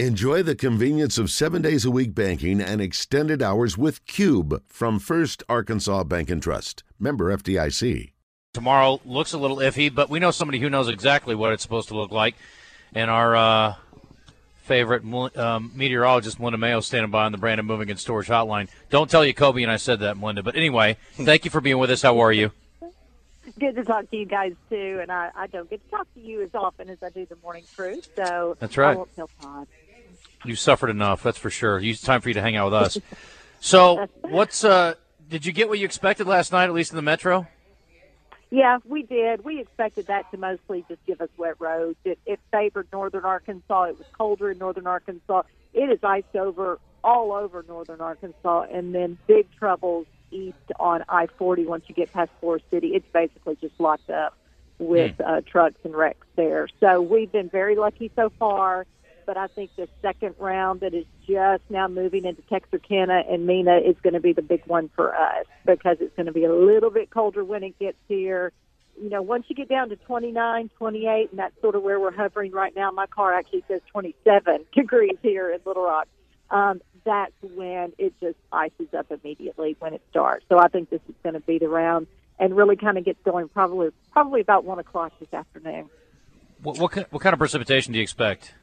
Enjoy the convenience of seven days a week banking and extended hours with Cube from First Arkansas Bank and Trust. Member FDIC. Tomorrow looks a little iffy, but we know somebody who knows exactly what it's supposed to look like. And our uh, favorite um, meteorologist, Melinda Mayo, standing by on the Brandon Moving and Storage Hotline. Don't tell you Kobe and I said that, Melinda. But anyway, thank you for being with us. How are you? good to talk to you guys too, and I, I don't get to talk to you as often as I do the morning crew, so that's right. I won't tell Todd. You suffered enough, that's for sure. It's time for you to hang out with us. so, what's uh? Did you get what you expected last night, at least in the metro? Yeah, we did. We expected that to mostly just give us wet roads. It, it favored northern Arkansas. It was colder in northern Arkansas. It is iced over all over northern Arkansas, and then big troubles east on I 40 once you get past Forest City. It's basically just locked up with mm. uh, trucks and wrecks there. So we've been very lucky so far. But I think the second round that is just now moving into Texarkana and Mena is going to be the big one for us because it's going to be a little bit colder when it gets here. You know, once you get down to 29, 28, and that's sort of where we're hovering right now. My car actually says 27 degrees here in Little Rock. Um, that's when it just ices up immediately when it starts. So I think this is going to be the round and really kind of gets going probably probably about one o'clock this afternoon. What, what, what kind of precipitation do you expect?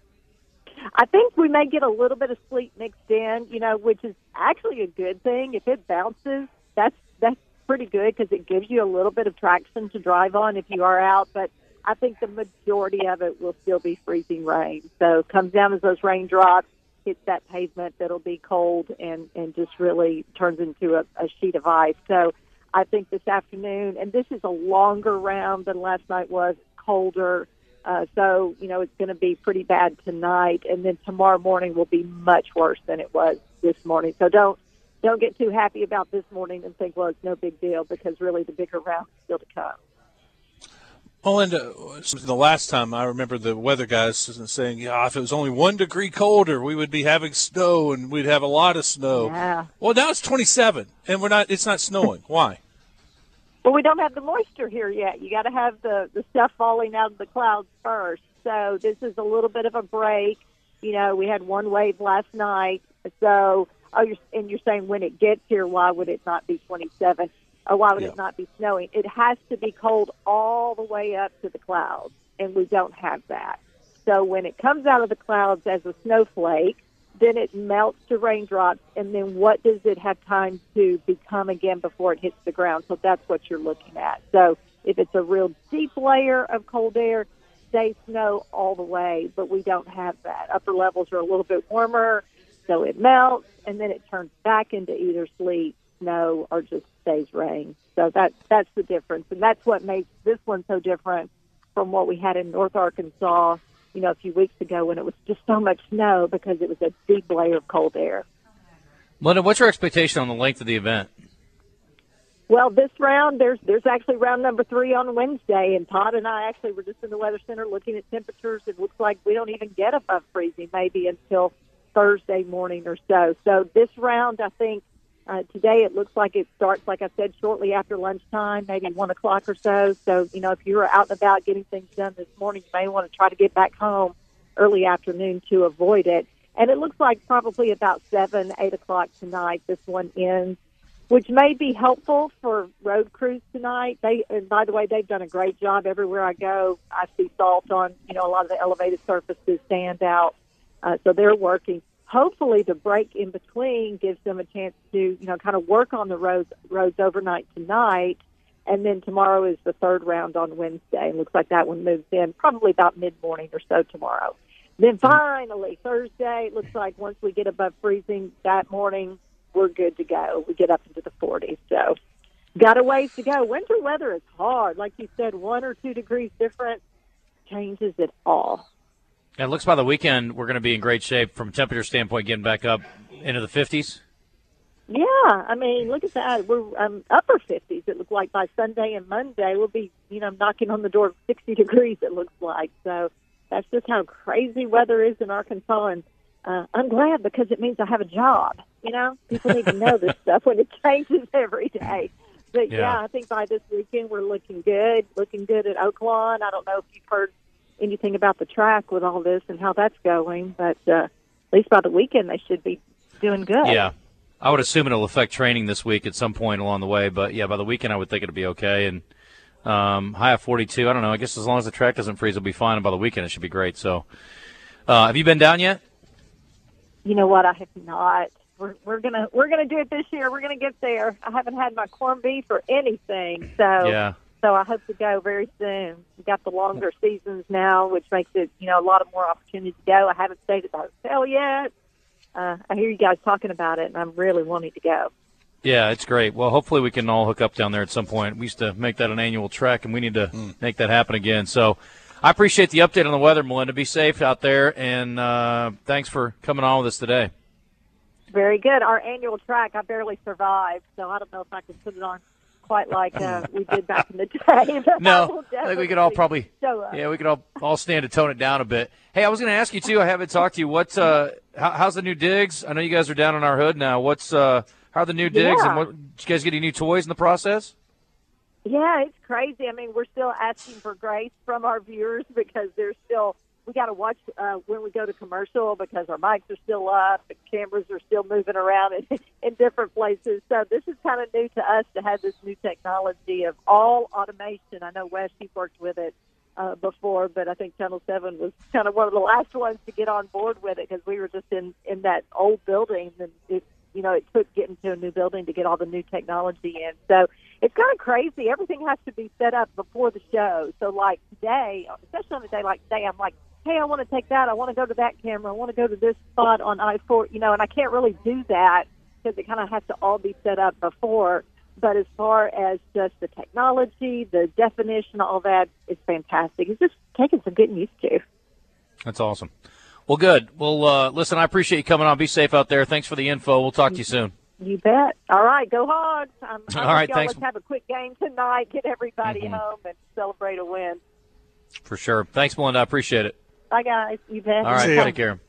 I think we may get a little bit of sleet mixed in, you know, which is actually a good thing. If it bounces, that's that's pretty good because it gives you a little bit of traction to drive on if you are out. But I think the majority of it will still be freezing rain. So it comes down as those raindrops hits that pavement that'll be cold and and just really turns into a, a sheet of ice. So I think this afternoon, and this is a longer round than last night was, colder. Uh, so you know it's going to be pretty bad tonight, and then tomorrow morning will be much worse than it was this morning. So don't don't get too happy about this morning and think, well, it's no big deal because really the bigger round is still to come. Melinda, the last time I remember the weather guys saying, "Yeah, if it was only one degree colder, we would be having snow, and we'd have a lot of snow." Yeah. Well, now it's 27, and we're not. It's not snowing. Why? Well, we don't have the moisture here yet. You got to have the the stuff falling out of the clouds first. So this is a little bit of a break. You know, we had one wave last night. So, oh, you're, and you're saying when it gets here, why would it not be 27? or why would yeah. it not be snowing? It has to be cold all the way up to the clouds, and we don't have that. So when it comes out of the clouds as a snowflake, then it melts to raindrops, and then what does it have time to become again before it hits the ground? So that's what you're looking at. So if it's a real deep layer of cold air, stay snow all the way, but we don't have that. Upper levels are a little bit warmer, so it melts, and then it turns back into either sleet snow or just stays rain. So that that's the difference, and that's what makes this one so different from what we had in North Arkansas, you know, a few weeks ago when it was just so much snow because it was a deep layer of cold air. Linda, what's your expectation on the length of the event? Well, this round there's there's actually round number three on Wednesday, and Todd and I actually were just in the weather center looking at temperatures. It looks like we don't even get above freezing maybe until Thursday morning or so. So this round, I think uh, today it looks like it starts, like I said, shortly after lunchtime, maybe one o'clock or so. So, you know, if you're out and about getting things done this morning, you may want to try to get back home early afternoon to avoid it. And it looks like probably about seven, eight o'clock tonight, this one ends, which may be helpful for road crews tonight. They, and by the way, they've done a great job everywhere I go. I see salt on, you know, a lot of the elevated surfaces stand out. Uh, so they're working hopefully the break in between gives them a chance to, you know, kind of work on the roads roads overnight tonight. And then tomorrow is the third round on Wednesday. And looks like that one moves in probably about mid morning or so tomorrow. Then mm-hmm. finally, Thursday, it looks like once we get above freezing that morning, we're good to go. We get up into the 40s. So, got a ways to go. Winter weather is hard. Like you said, one or two degrees difference changes it all. And it looks by the weekend we're going to be in great shape from a temperature standpoint, getting back up into the 50s. Yeah, I mean, look at that. We're um, upper 50s. It looks like by Sunday and Monday we'll be, you know, knocking on the door of 60 degrees. It looks like so. That's just how crazy weather is in Arkansas, and uh, I'm glad because it means I have a job. You know, people need to know this stuff when it changes every day. But yeah. yeah, I think by this weekend we're looking good. Looking good at Oaklawn. I don't know if you've heard anything about the track with all this and how that's going. But uh, at least by the weekend they should be doing good. Yeah. I would assume it'll affect training this week at some point along the way, but yeah, by the weekend I would think it'll be okay. And um, high of 42, I don't know. I guess as long as the track doesn't freeze, it'll be fine. And by the weekend, it should be great. So, uh, have you been down yet? You know what? I have not. We're, we're gonna we're gonna do it this year. We're gonna get there. I haven't had my corned beef or anything, so Yeah. So I hope to go very soon. We got the longer seasons now, which makes it you know a lot of more opportunity to go. I haven't stayed at the hotel yet. Uh, I hear you guys talking about it, and I'm really wanting to go. Yeah, it's great. Well, hopefully we can all hook up down there at some point. We used to make that an annual trek, and we need to make that happen again. So I appreciate the update on the weather, Melinda. Be safe out there, and uh, thanks for coming on with us today. Very good. Our annual track, I barely survived, so I don't know if I can put it on quite like uh, we did back in the day. No, I think we could all probably, yeah, we could all all stand to tone it down a bit. Hey, I was going to ask you too. I haven't talked to you. What, uh, how, how's the new digs? I know you guys are down in our hood now. What's, uh, how are the new digs? Yeah. And what, did you guys get any new toys in the process? Yeah, it's crazy. I mean, we're still asking for grace from our viewers because there's still we got to watch uh, when we go to commercial because our mics are still up and cameras are still moving around in, in different places. So this is kind of new to us to have this new technology of all automation. I know Wes, you've worked with it uh, before, but I think Channel Seven was kind of one of the last ones to get on board with it because we were just in in that old building and it you know it took getting to a new building to get all the new technology in. So it's kind of crazy. Everything has to be set up before the show. So like today, especially on a day like today, I'm like, hey, I want to take that. I want to go to that camera. I want to go to this spot on I four. You know, and I can't really do that because it kind of has to all be set up before. But as far as just the technology, the definition, all that is fantastic. It's just taking some getting used to. That's awesome. Well, good. Well, uh, listen, I appreciate you coming on. Be safe out there. Thanks for the info. We'll talk to you soon. You bet. All right, go Hogs. I'm, I right, thanks. Let's have a quick game tonight. Get everybody Mhm. home and celebrate a win. For sure. Thanks, Melinda. I appreciate it. Bye, guys. You bet. All right. See. Take care.